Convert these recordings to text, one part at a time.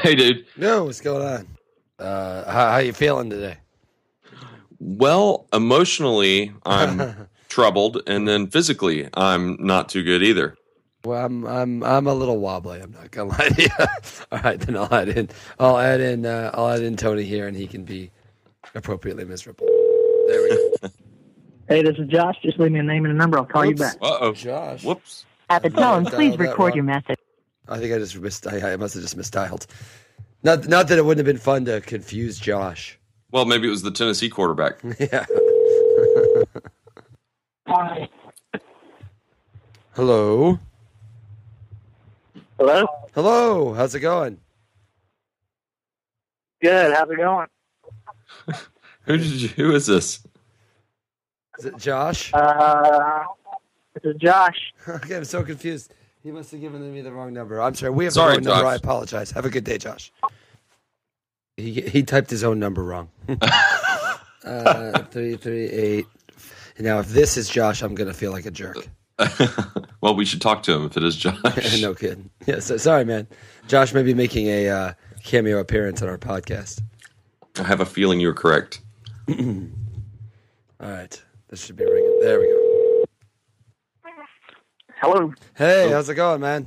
Hey, dude. No, what's going on? Uh, how, how you feeling today? Well, emotionally, I'm troubled, and then physically, I'm not too good either. Well, I'm I'm I'm a little wobbly. I'm not gonna lie to you. All right, then I'll add in I'll add in uh, I'll add in Tony here, and he can be appropriately miserable. There we go. Hey, this is Josh. Just leave me a name and a number. I'll call you back. Uh oh. Josh. Whoops. At the I tone, please record wrong. your message. I think I just missed. I, I must have just misdialed. Not not that it wouldn't have been fun to confuse Josh. Well, maybe it was the Tennessee quarterback. Yeah. Hi. Hello. Hello? Hello. How's it going? Good. How's it going? Who did you? Who is this? Is it Josh? Uh, this is Josh. Okay, I'm so confused. He must have given me the wrong number. I'm sorry. We have Sorry, the wrong number. I apologize. Have a good day, Josh. He he typed his own number wrong. uh, three three eight. Now, if this is Josh, I'm gonna feel like a jerk. well, we should talk to him if it is Josh. no kidding. Yeah, so, sorry, man. Josh may be making a uh, cameo appearance on our podcast. I have a feeling you're correct. All right, this should be ringing. There we go. Hello. Hey, how's it going, man?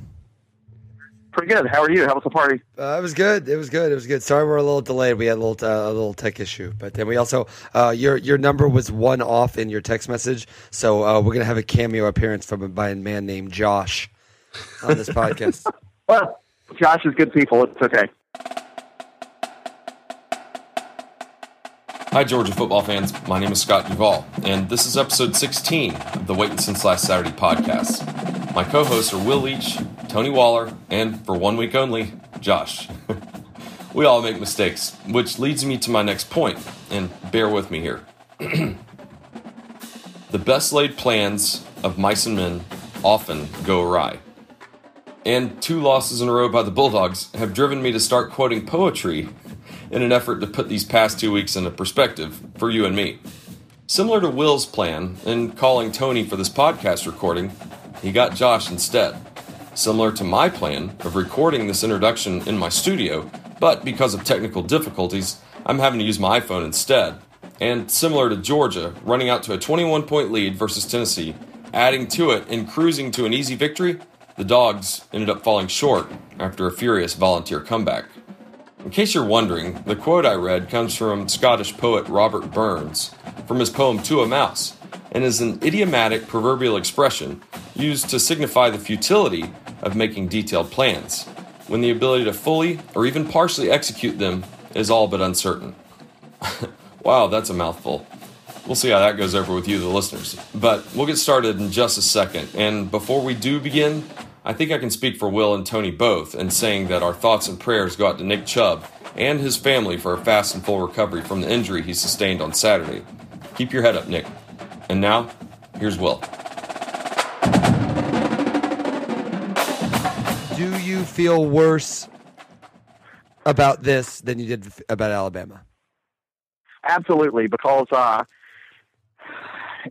Pretty good. How are you? How was the party? Uh, it was good. It was good. It was good. Sorry, we're a little delayed. We had a little uh, a little tech issue, but then we also uh, your your number was one off in your text message, so uh, we're gonna have a cameo appearance from a, by a man named Josh on this podcast. Well, Josh is good people. It's okay. Hi, Georgia football fans. My name is Scott Duvall, and this is episode 16 of the Waiting Since Last Saturday podcast. My co hosts are Will Leach, Tony Waller, and for one week only, Josh. we all make mistakes, which leads me to my next point, and bear with me here. the best laid plans of mice and men often go awry. And two losses in a row by the Bulldogs have driven me to start quoting poetry in an effort to put these past two weeks into perspective for you and me. Similar to Will's plan in calling Tony for this podcast recording, he got Josh instead. Similar to my plan of recording this introduction in my studio, but because of technical difficulties, I'm having to use my iPhone instead. And similar to Georgia, running out to a 21 point lead versus Tennessee, adding to it and cruising to an easy victory, the Dogs ended up falling short after a furious volunteer comeback. In case you're wondering, the quote I read comes from Scottish poet Robert Burns from his poem To a Mouse and is an idiomatic proverbial expression used to signify the futility of making detailed plans, when the ability to fully or even partially execute them is all but uncertain. wow, that's a mouthful. We'll see how that goes over with you, the listeners. But we'll get started in just a second. And before we do begin, I think I can speak for Will and Tony both in saying that our thoughts and prayers go out to Nick Chubb and his family for a fast and full recovery from the injury he sustained on Saturday. Keep your head up, Nick. And now, here's Will. Do you feel worse about this than you did about Alabama? Absolutely, because uh,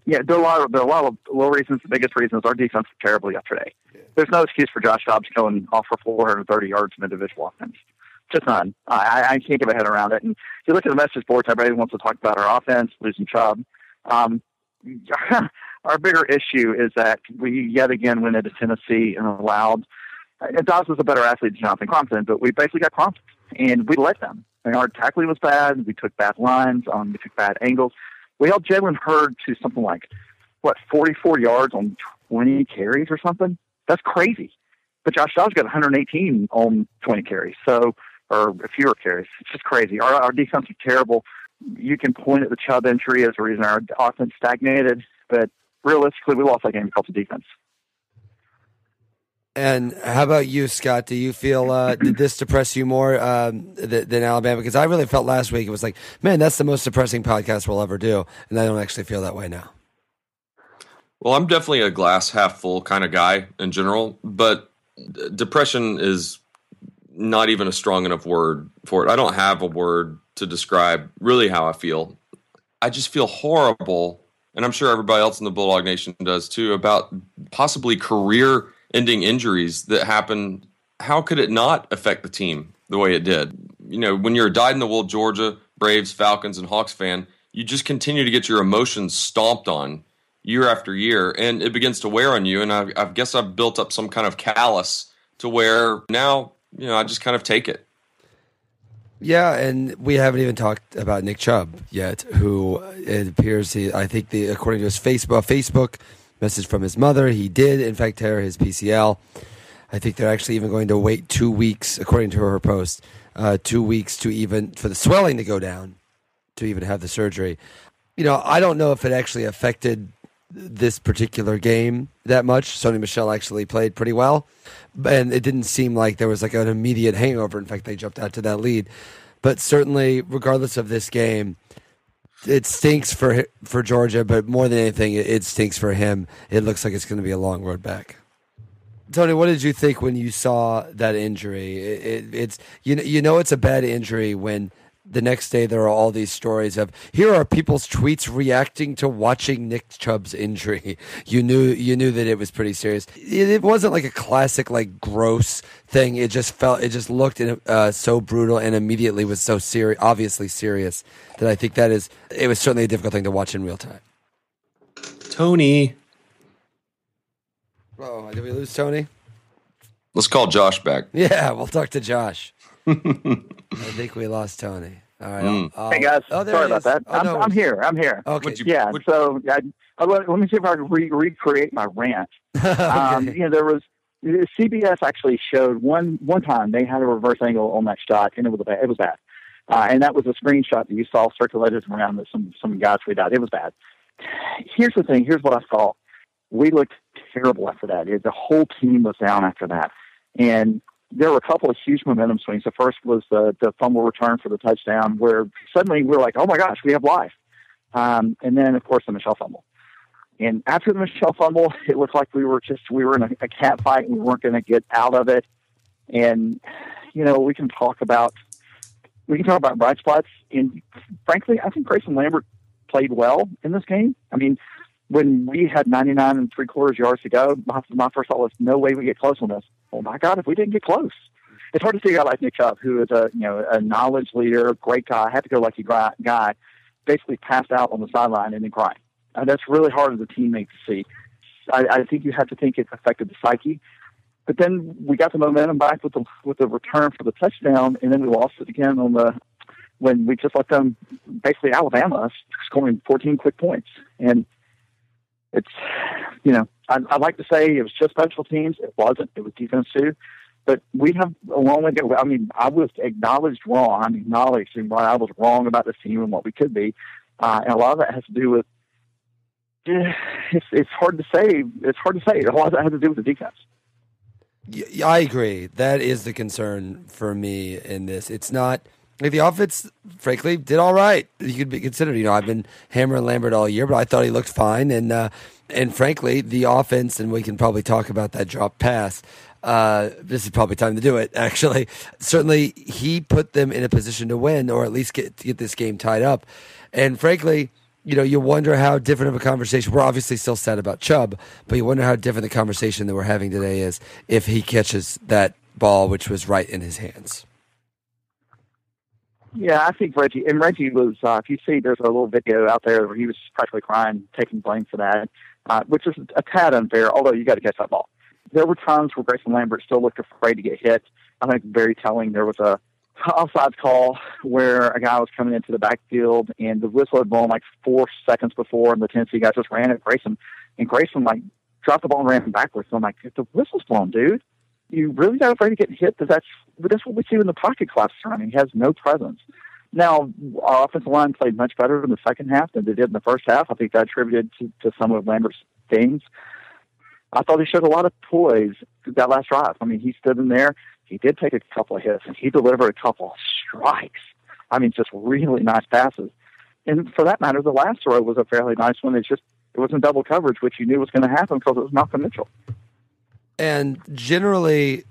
yeah, there are a lot of there are a lot of little reasons. The biggest reason is our defense was terrible yesterday. There's no excuse for Josh Dobbs going off for 430 yards in individual offense. Just none. I, I can't get my head around it. And if you look at the message boards, everybody wants to talk about our offense, losing Chubb. Um, our bigger issue is that we yet again went into Tennessee and allowed. And Dobbs was a better athlete than Jonathan Crompton, but we basically got Crompton, and we let them. And our tackling was bad. We took bad lines. Um, we took bad angles. We held Jalen Hurd to something like what 44 yards on 20 carries or something. That's crazy. But Josh Dobbs got 118 on 20 carries, so or fewer carries. It's just crazy. Our, our defense is terrible. You can point at the Chubb injury as a reason our offense stagnated, but realistically, we lost that game because of defense. And how about you, Scott? Do you feel uh, did this depress you more um, th- than Alabama? Because I really felt last week it was like, man, that's the most depressing podcast we'll ever do, and I don't actually feel that way now. Well, I'm definitely a glass half full kind of guy in general, but d- depression is not even a strong enough word for it. I don't have a word to describe really how I feel. I just feel horrible, and I'm sure everybody else in the Bulldog Nation does too, about possibly career ending injuries that happen. How could it not affect the team? the way it did. You know, when you're a dyed in the wool Georgia, Braves, Falcons, and Hawks fan, you just continue to get your emotions stomped on year after year, and it begins to wear on you. And I, I guess I've built up some kind of callus to where now, you know, I just kind of take it. Yeah, and we haven't even talked about Nick Chubb yet, who it appears he, I think the according to his Facebook Facebook message from his mother, he did in fact tear his PCL. I think they're actually even going to wait two weeks, according to her post, uh, two weeks to even for the swelling to go down, to even have the surgery. You know, I don't know if it actually affected this particular game that much. Sony Michel actually played pretty well, and it didn't seem like there was like an immediate hangover. In fact, they jumped out to that lead. But certainly, regardless of this game, it stinks for for Georgia. But more than anything, it, it stinks for him. It looks like it's going to be a long road back. Tony, what did you think when you saw that injury? It, it, it's you know you know it's a bad injury when the next day there are all these stories of here are people's tweets reacting to watching Nick Chubb's injury. You knew you knew that it was pretty serious. It, it wasn't like a classic like gross thing. It just felt it just looked uh, so brutal and immediately was so serious, obviously serious that I think that is it was certainly a difficult thing to watch in real time. Tony. Oh, did we lose Tony? Let's call Josh back. Yeah, we'll talk to Josh. I think we lost Tony. All right. Mm. hey guys, oh, sorry about that. Oh, I'm, no. I'm, here. I'm here. Okay. You, yeah. Would, so I, I, let, let, me see if I can re- recreate my rant. okay. um, you know, there was CBS actually showed one one time they had a reverse angle on that shot, and it was bad. It was bad, uh, and that was a screenshot that you saw circulated around that some some guys tweeted out. It was bad. Here's the thing. Here's what I saw. We looked terrible after that. It, the whole team was down after that, and there were a couple of huge momentum swings. The first was the, the fumble return for the touchdown, where suddenly we are like, oh my gosh, we have life. Um, and then, of course, the Michel fumble. And after the Michel fumble, it looked like we were just we were in a, a cat fight and we weren't going to get out of it. And you know, we can talk about we can talk about bright spots. And frankly, I think Grayson Lambert played well in this game. I mean, when we had 99 and three quarters yards to go, my, my first thought was, no way we get close on this. Oh my God, if we didn't get close. It's hard to see a guy like Nick Chubb, who is a you know a knowledge leader, great guy, happy go lucky guy, basically passed out on the sideline and then crying. And that's really hard as a teammate to see. I, I think you have to think it affected the psyche. But then we got the momentum back with the with the return for the touchdown, and then we lost it again on the when we just let them basically Alabama scoring 14 quick points. And it's you know I, I'd like to say it was just special teams. It wasn't. It was defense too. But we have a long way to go. I mean, I was acknowledged wrong. I'm acknowledging why I was wrong about this team and what we could be. Uh, and a lot of that has to do with it's it's hard to say. It's hard to say. A lot of that has to do with the defense. Yeah, I agree. That is the concern for me in this. It's not like the offense, frankly, did all right. You could be considered. You know, I've been hammering Lambert all year, but I thought he looked fine. And uh, and frankly, the offense, and we can probably talk about that drop pass. Uh, this is probably time to do it. Actually, certainly he put them in a position to win, or at least get get this game tied up. And frankly, you know, you wonder how different of a conversation. We're obviously still sad about Chubb, but you wonder how different the conversation that we're having today is if he catches that ball, which was right in his hands. Yeah, I think Reggie and Reggie was. Uh, if you see, there's a little video out there where he was practically crying, taking blame for that, uh, which is a tad unfair. Although you got to catch that ball. There were times where Grayson Lambert still looked afraid to get hit. I think very telling. There was a offside call where a guy was coming into the backfield and the whistle had blown like four seconds before, and the Tennessee guy just ran at Grayson, and Grayson like dropped the ball and ran backwards. So I'm like, the whistle's blown, dude, you really not afraid to get hit? Because that's that's what we see in the pocket collapse running. He has no presence. Now, our offensive line played much better in the second half than they did in the first half. I think that attributed to, to some of Lambert's things. I thought he showed a lot of poise that last drive. I mean, he stood in there. He did take a couple of hits, and he delivered a couple of strikes. I mean, just really nice passes. And for that matter, the last throw was a fairly nice one. It's just it was in double coverage, which you knew was going to happen because it was Malcolm Mitchell. And generally,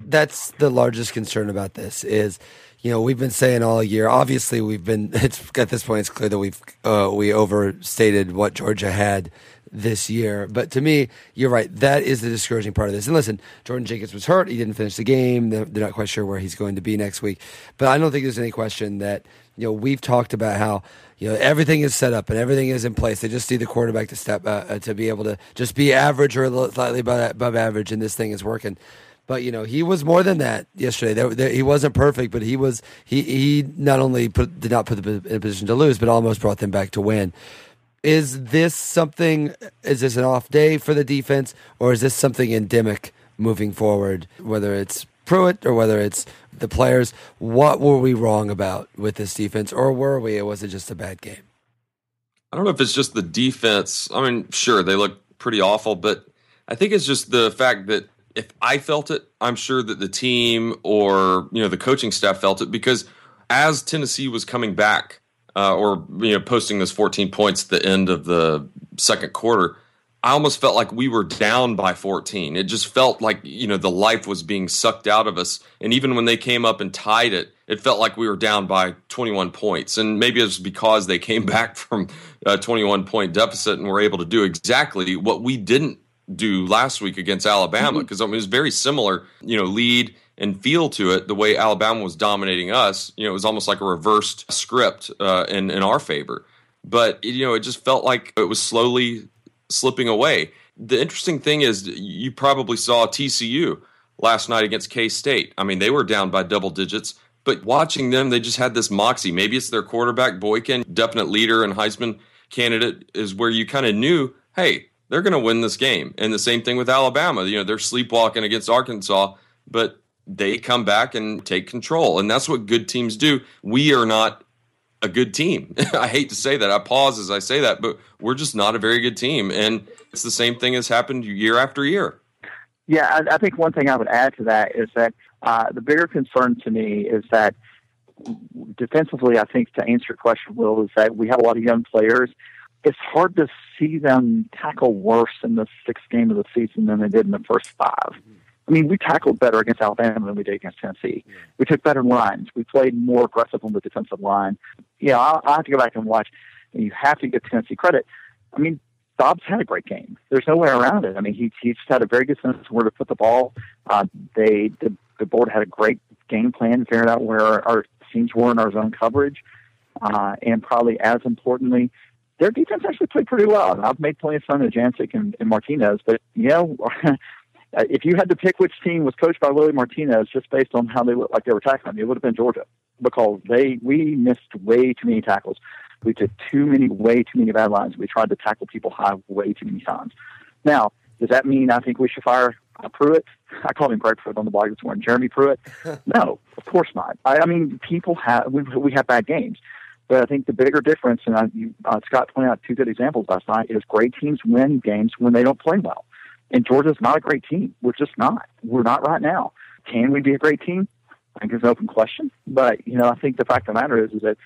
that's the largest concern about this is you know we've been saying all year obviously we've been it's at this point it's clear that we've uh, we overstated what georgia had this year. But to me, you're right. That is the discouraging part of this. And listen, Jordan Jenkins was hurt. He didn't finish the game. They're, they're not quite sure where he's going to be next week. But I don't think there's any question that, you know, we've talked about how, you know, everything is set up and everything is in place. They just need the quarterback to step, uh, uh, to be able to just be average or slightly above, above average, and this thing is working. But you know, he was more than that yesterday. There, there, he wasn't perfect, but he was. He he not only put, did not put them in a position to lose, but almost brought them back to win. Is this something? Is this an off day for the defense, or is this something endemic moving forward? Whether it's Pruitt or whether it's the players, what were we wrong about with this defense, or were we? Or was it just a bad game? I don't know if it's just the defense. I mean, sure, they look pretty awful, but I think it's just the fact that if I felt it, I'm sure that the team or you know the coaching staff felt it because as Tennessee was coming back uh, or you know posting those 14 points at the end of the second quarter, I almost felt like we were down by 14. It just felt like you know the life was being sucked out of us, and even when they came up and tied it, it felt like we were down by 21 points. And maybe it was because they came back from a 21 point deficit and were able to do exactly what we didn't do last week against Alabama because mm-hmm. I mean, it was very similar, you know, lead and feel to it. The way Alabama was dominating us, you know, it was almost like a reversed script uh, in in our favor. But you know, it just felt like it was slowly slipping away. The interesting thing is, you probably saw TCU last night against K State. I mean, they were down by double digits. But watching them, they just had this moxie. Maybe it's their quarterback, Boykin, definite leader and Heisman candidate, is where you kind of knew, hey, they're going to win this game. And the same thing with Alabama. You know, they're sleepwalking against Arkansas, but they come back and take control. And that's what good teams do. We are not a good team. I hate to say that. I pause as I say that, but we're just not a very good team. And it's the same thing has happened year after year. Yeah, I, I think one thing I would add to that is that uh, the bigger concern to me is that defensively, I think to answer your question, Will, is that we have a lot of young players it's hard to see them tackle worse in the sixth game of the season than they did in the first 5 I mean, we tackled better against Alabama than we did against Tennessee. We took better lines. We played more aggressive on the defensive line. Yeah, I'll, I'll have to go back and watch. You have to give Tennessee credit. I mean, Dobbs had a great game. There's no way around it. I mean, he he just had a very good sense of where to put the ball. Uh, they the, the board had a great game plan, figured out where our, our teams were in our zone coverage, uh, and probably as importantly, their defense actually played pretty well. And I've made plenty of fun of Jancek and, and Martinez, but you know, if you had to pick which team was coached by Willie Martinez just based on how they looked like they were tackling, it would have been Georgia because they we missed way too many tackles. We took too many, way too many bad lines. We tried to tackle people high way too many times. Now, does that mean I think we should fire uh, Pruitt? I called him Greg Pruitt on the blog this morning. Jeremy Pruitt? no, of course not. I, I mean, people have we, we have bad games. But I think the bigger difference, and I, you, uh, Scott pointed out two good examples last night, is great teams win games when they don't play well. And Georgia's not a great team. We're just not. We're not right now. Can we be a great team? I think it's an open question. But, you know, I think the fact of the matter is, is that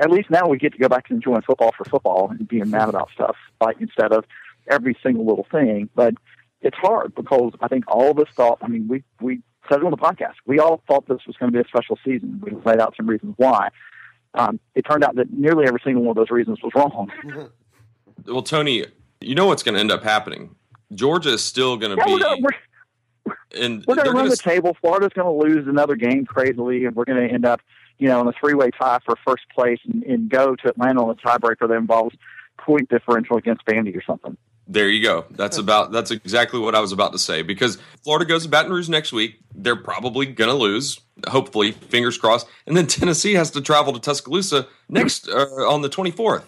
at least now we get to go back to enjoying football for football and being mad about stuff, like instead of every single little thing. But it's hard because I think all of us thought, I mean, we, we said it on the podcast. We all thought this was going to be a special season. We laid out some reasons why. Um, it turned out that nearly every single one of those reasons was wrong. well, Tony, you know what's going to end up happening. Georgia is still going to yeah, be. We're we're, and we're going to run the table. Florida's going to lose another game crazily, and we're going to end up, you know, in a three-way tie for first place and, and go to Atlanta on a tiebreaker that involves point differential against Vandy or something. There you go. That's about that's exactly what I was about to say because Florida goes to Baton Rouge next week. They're probably going to lose, hopefully, fingers crossed. And then Tennessee has to travel to Tuscaloosa next uh, on the 24th.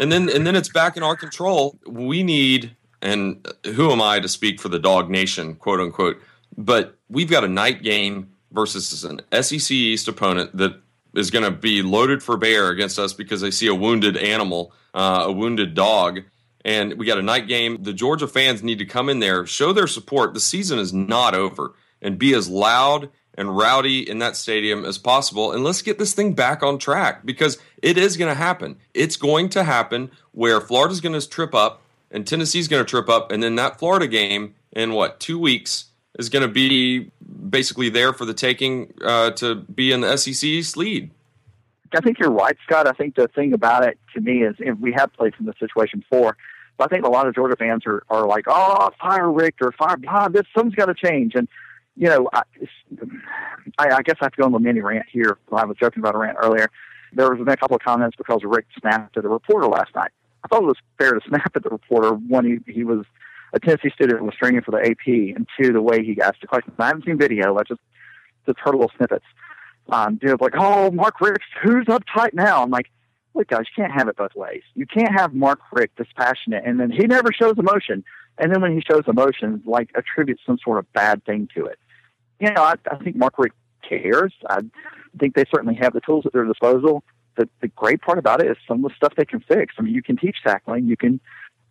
And then and then it's back in our control. We need and who am I to speak for the dog nation, quote unquote, but we've got a night game versus an SEC East opponent that is going to be loaded for bear against us because they see a wounded animal, uh, a wounded dog and we got a night game. The Georgia fans need to come in there, show their support. The season is not over, and be as loud and rowdy in that stadium as possible. And let's get this thing back on track because it is going to happen. It's going to happen where Florida's going to trip up and Tennessee's going to trip up, and then that Florida game in what two weeks is going to be basically there for the taking uh, to be in the SEC's lead. I think you're right, Scott. I think the thing about it to me is we have played from this situation before But I think a lot of Georgia fans are, are like, oh, fire Richt or fire, ah, this, something's got to change. And, you know, I, I, I guess I have to go on the mini rant here. I was joking about a rant earlier. There was a couple of comments because Richt snapped at the reporter last night. I thought it was fair to snap at the reporter. One, he, he was a Tennessee student was training for the AP, and two, the way he asked the questions. I haven't seen video. I just just heard little snippets. Um, know, like, oh, Mark Richt, who's uptight now? I'm like, look, guys, you can't have it both ways. You can't have Mark Richt dispassionate, and then he never shows emotion, and then when he shows emotion, like attributes some sort of bad thing to it. You know, I, I think Mark Richt cares. I think they certainly have the tools at their disposal. The, the great part about it is some of the stuff they can fix. I mean, you can teach tackling, you can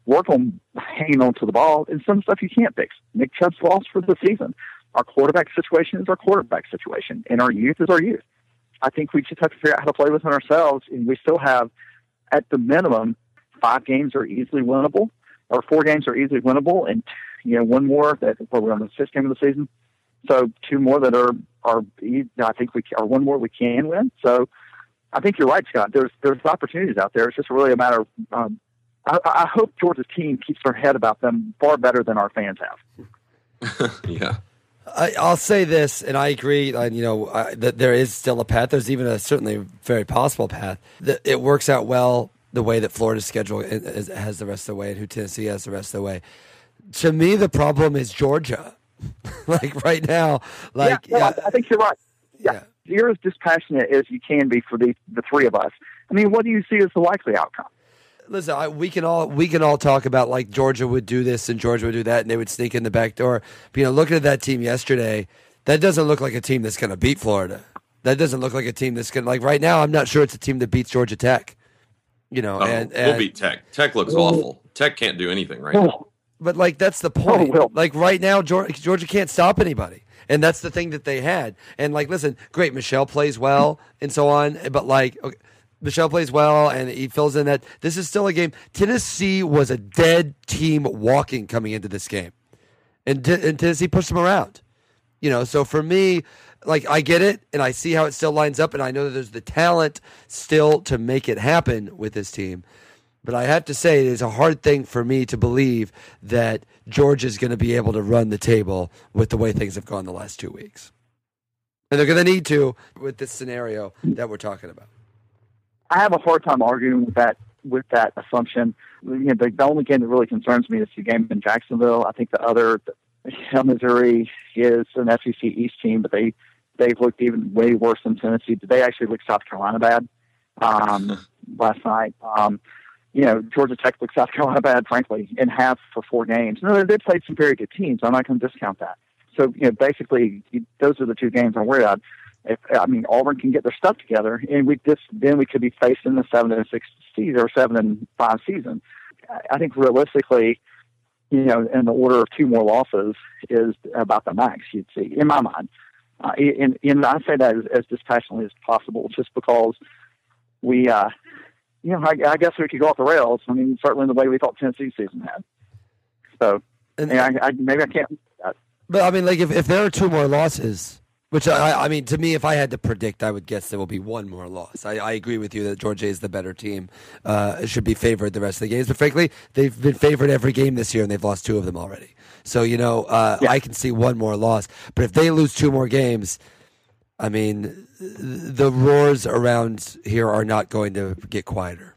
work on hanging on to the ball, and some stuff you can't fix. Nick Chubb's lost for the season. Our quarterback situation is our quarterback situation, and our youth is our youth. I think we just have to figure out how to play within ourselves, and we still have, at the minimum, five games are easily winnable, or four games are easily winnable, and you know one more that we're on the fifth game of the season, so two more that are are I think we or one more we can win. So I think you're right, Scott. There's there's opportunities out there. It's just really a matter of um, I, I hope Georgia's team keeps their head about them far better than our fans have. yeah. I, will say this, and I agree. Uh, you know uh, that there is still a path. There's even a certainly very possible path. That it works out well the way that Florida's schedule is, has the rest of the way, and who Tennessee has the rest of the way. To me, the problem is Georgia. like right now, like yeah, I think you're right. Yeah. yeah. You're as dispassionate as you can be for the the three of us. I mean, what do you see as the likely outcome? listen, I, we can all we can all talk about like Georgia would do this and Georgia would do that, and they would sneak in the back door. But, you know, looking at that team yesterday, that doesn't look like a team that's going to beat Florida. That doesn't look like a team that's going to like right now. I'm not sure it's a team that beats Georgia Tech. You know, oh, and, and, we'll beat Tech. Tech looks awful. Tech can't do anything right oh. now. But like that's the oh, point. Oh, like right now, Georgia, Georgia can't stop anybody. And that's the thing that they had. And like, listen, great, Michel plays well and so on. But like, okay, Michel plays well and he fills in that this is still a game. Tennessee was a dead team walking coming into this game. And, and Tennessee pushed them around. You know, so for me, like I get it and I see how it still lines up and I know that there's the talent still to make it happen with this team. But I have to say it is a hard thing for me to believe that Georgia is going to be able to run the table with the way things have gone the last 2 weeks. And they're going to need to with this scenario that we're talking about. I have a hard time arguing with that with that assumption. You know, the, the only game that really concerns me is the game in Jacksonville. I think the other, Missouri is an SEC East team, but they they've looked even way worse than Tennessee. They actually looked South Carolina bad um, last night. Um, you know, Georgia Tech looked South Carolina bad, frankly, in half for four games. No, they played some very good teams. I'm not going to discount that. So, you know, basically, those are the two games I'm worried about if I mean Auburn can get their stuff together, and we just then we could be facing the seven and six season or seven and five season. I think realistically, you know, in the order of two more losses is about the max you'd see in my mind. Uh, and, and I say that as, as dispassionately as possible, just because we, uh, you know, I, I guess we could go off the rails. I mean, certainly the way we thought Tennessee season had. So, and, I, I, maybe I can't. Uh, but I mean, like if, if there are two more losses, which I, I mean, to me, if I had to predict, I would guess there will be one more loss. I, I agree with you that Georgia is the better team. Uh, should be favored the rest of the games, but frankly, they've been favored every game this year, and they've lost two of them already. So you know, uh, yeah. I can see one more loss. But if they lose two more games, I mean, the roars around here are not going to get quieter.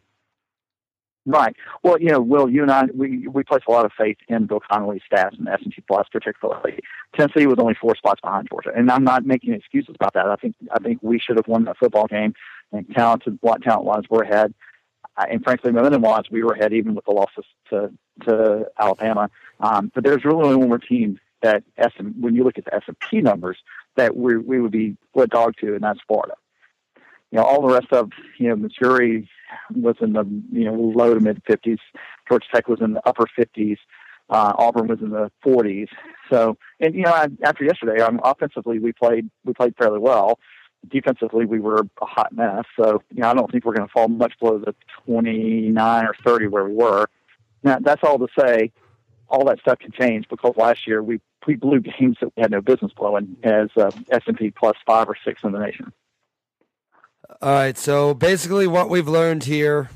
Right. Well, you know, Will, you and I, we, we place a lot of faith in Bill Connelly's stats and S&P Plus particularly. Tennessee was only four spots behind Georgia, and I'm not making excuses about that. I think I think we should have won that football game. And talented, what talent wise, we're ahead. And frankly, momentum wise, we were ahead even with the losses to to Alabama. Um, but there's really only one more team that S when you look at the S&P numbers that we we would be split dog to, and that's Florida you know, all the rest of, you know, Missouri was in the, you know, low to mid 50s. Georgia Tech was in the upper 50s. Uh, Auburn was in the 40s. So, and you know, after yesterday, um, offensively we played we played fairly well. Defensively, we were a hot mess. So, you know, I don't think we're going to fall much below the 29 or 30 where we were. Now, that's all to say, all that stuff can change because last year we we blew games that we had no business blowing as uh, S&P plus five or six in the nation. All right. So basically, what we've learned here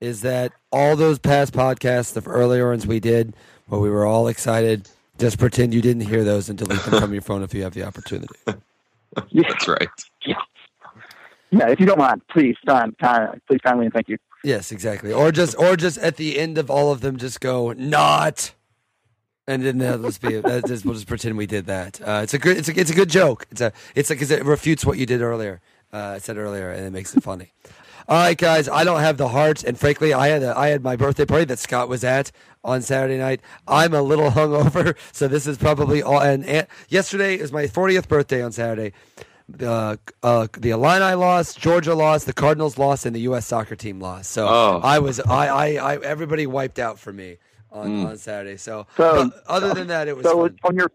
is that all those past podcasts of earlier ones we did where we were all excited, just pretend you didn't hear those and delete them from your phone if you have the opportunity. Yeah, That's right. yeah, Yeah, if you don't mind, please, kind, kind, please kindly and thank you. Yes, exactly. Or just or just at the end of all of them, just go not, and then just be that just, we'll just pretend we did that. Uh, it's a good it's a it's a good joke. It's a it's because it refutes what you did earlier. Uh, I said earlier, and it makes it funny. All right, guys. I don't have the heart, and frankly, I had a, I had my birthday party that Scott was at on Saturday night. I'm a little hungover, so this is probably all. And, and yesterday is my 40th birthday on Saturday. Uh, uh, the Illini lost, Georgia lost, the Cardinals lost, and the U.S. soccer team lost. So Oh. I was I, I I everybody wiped out for me on, on Saturday. So, So- but other than that, it was So fun. on your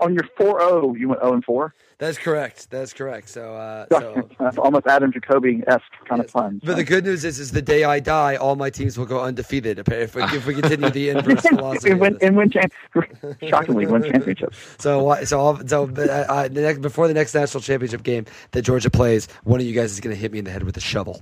on your four zero, you went zero and four. That's correct. That's correct. So, uh, so That's almost Adam Jacoby esque kind of fun. But the good news is, is the day I die, all my teams will go undefeated if we, if we continue the inverse philosophy. and win, and win champ- shockingly win championships. So, so, I'll, so uh, uh, the next, before the next national championship game that Georgia plays, one of you guys is going to hit me in the head with a shovel.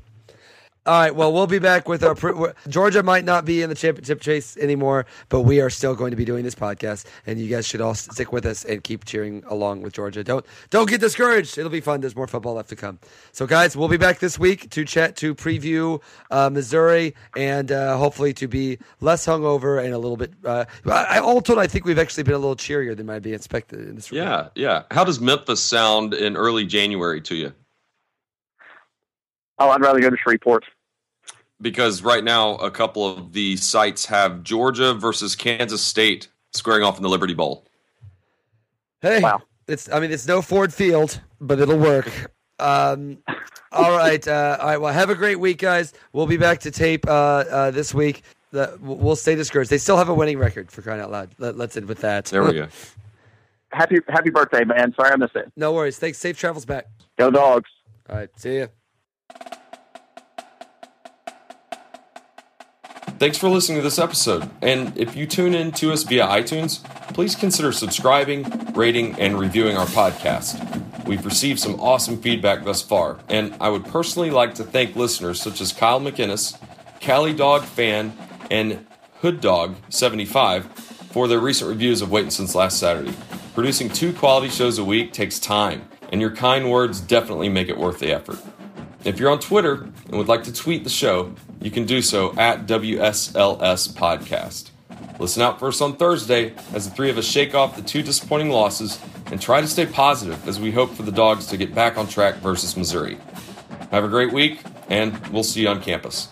All right. Well, we'll be back with our. Pre- Georgia might not be in the championship chase anymore, but we are still going to be doing this podcast, and you guys should all stick with us and keep cheering along with Georgia. Don't don't get discouraged. It'll be fun. There's more football left to come. So, guys, we'll be back this week to chat to preview uh, Missouri and uh, hopefully to be less hungover and a little bit. Uh, I, all told, I think we've actually been a little cheerier than might be expected in this. regard. Yeah, yeah. How does Memphis sound in early January to you? Oh, I'd rather go to Shreveport. Because right now, a couple of the sites have Georgia versus Kansas State squaring off in the Liberty Bowl. Hey, Wow. it's I mean it's no Ford Field, but it'll work. Um, all right, uh, all right. Well, have a great week, guys. We'll be back to tape uh, uh, this week. The, we'll stay discouraged. They still have a winning record for crying out loud. Let, let's end with that. There we go. Happy Happy birthday, man. Sorry I missed it. No worries. Thanks. Safe travels back. Go dogs. All right. See ya. Thanks for listening to this episode. And if you tune in to us via iTunes, please consider subscribing, rating, and reviewing our podcast. We've received some awesome feedback thus far, and I would personally like to thank listeners such as Kyle McInnes, Cali Dog Fan, and Hood Dog 75 for their recent reviews of Waiting Since Last Saturday. Producing two quality shows a week takes time, and your kind words definitely make it worth the effort. If you're on Twitter and would like to tweet the show, you can do so at WSLS Podcast. Listen out for us on Thursday as the three of us shake off the two disappointing losses and try to stay positive as we hope for the dogs to get back on track versus Missouri. Have a great week, and we'll see you on campus.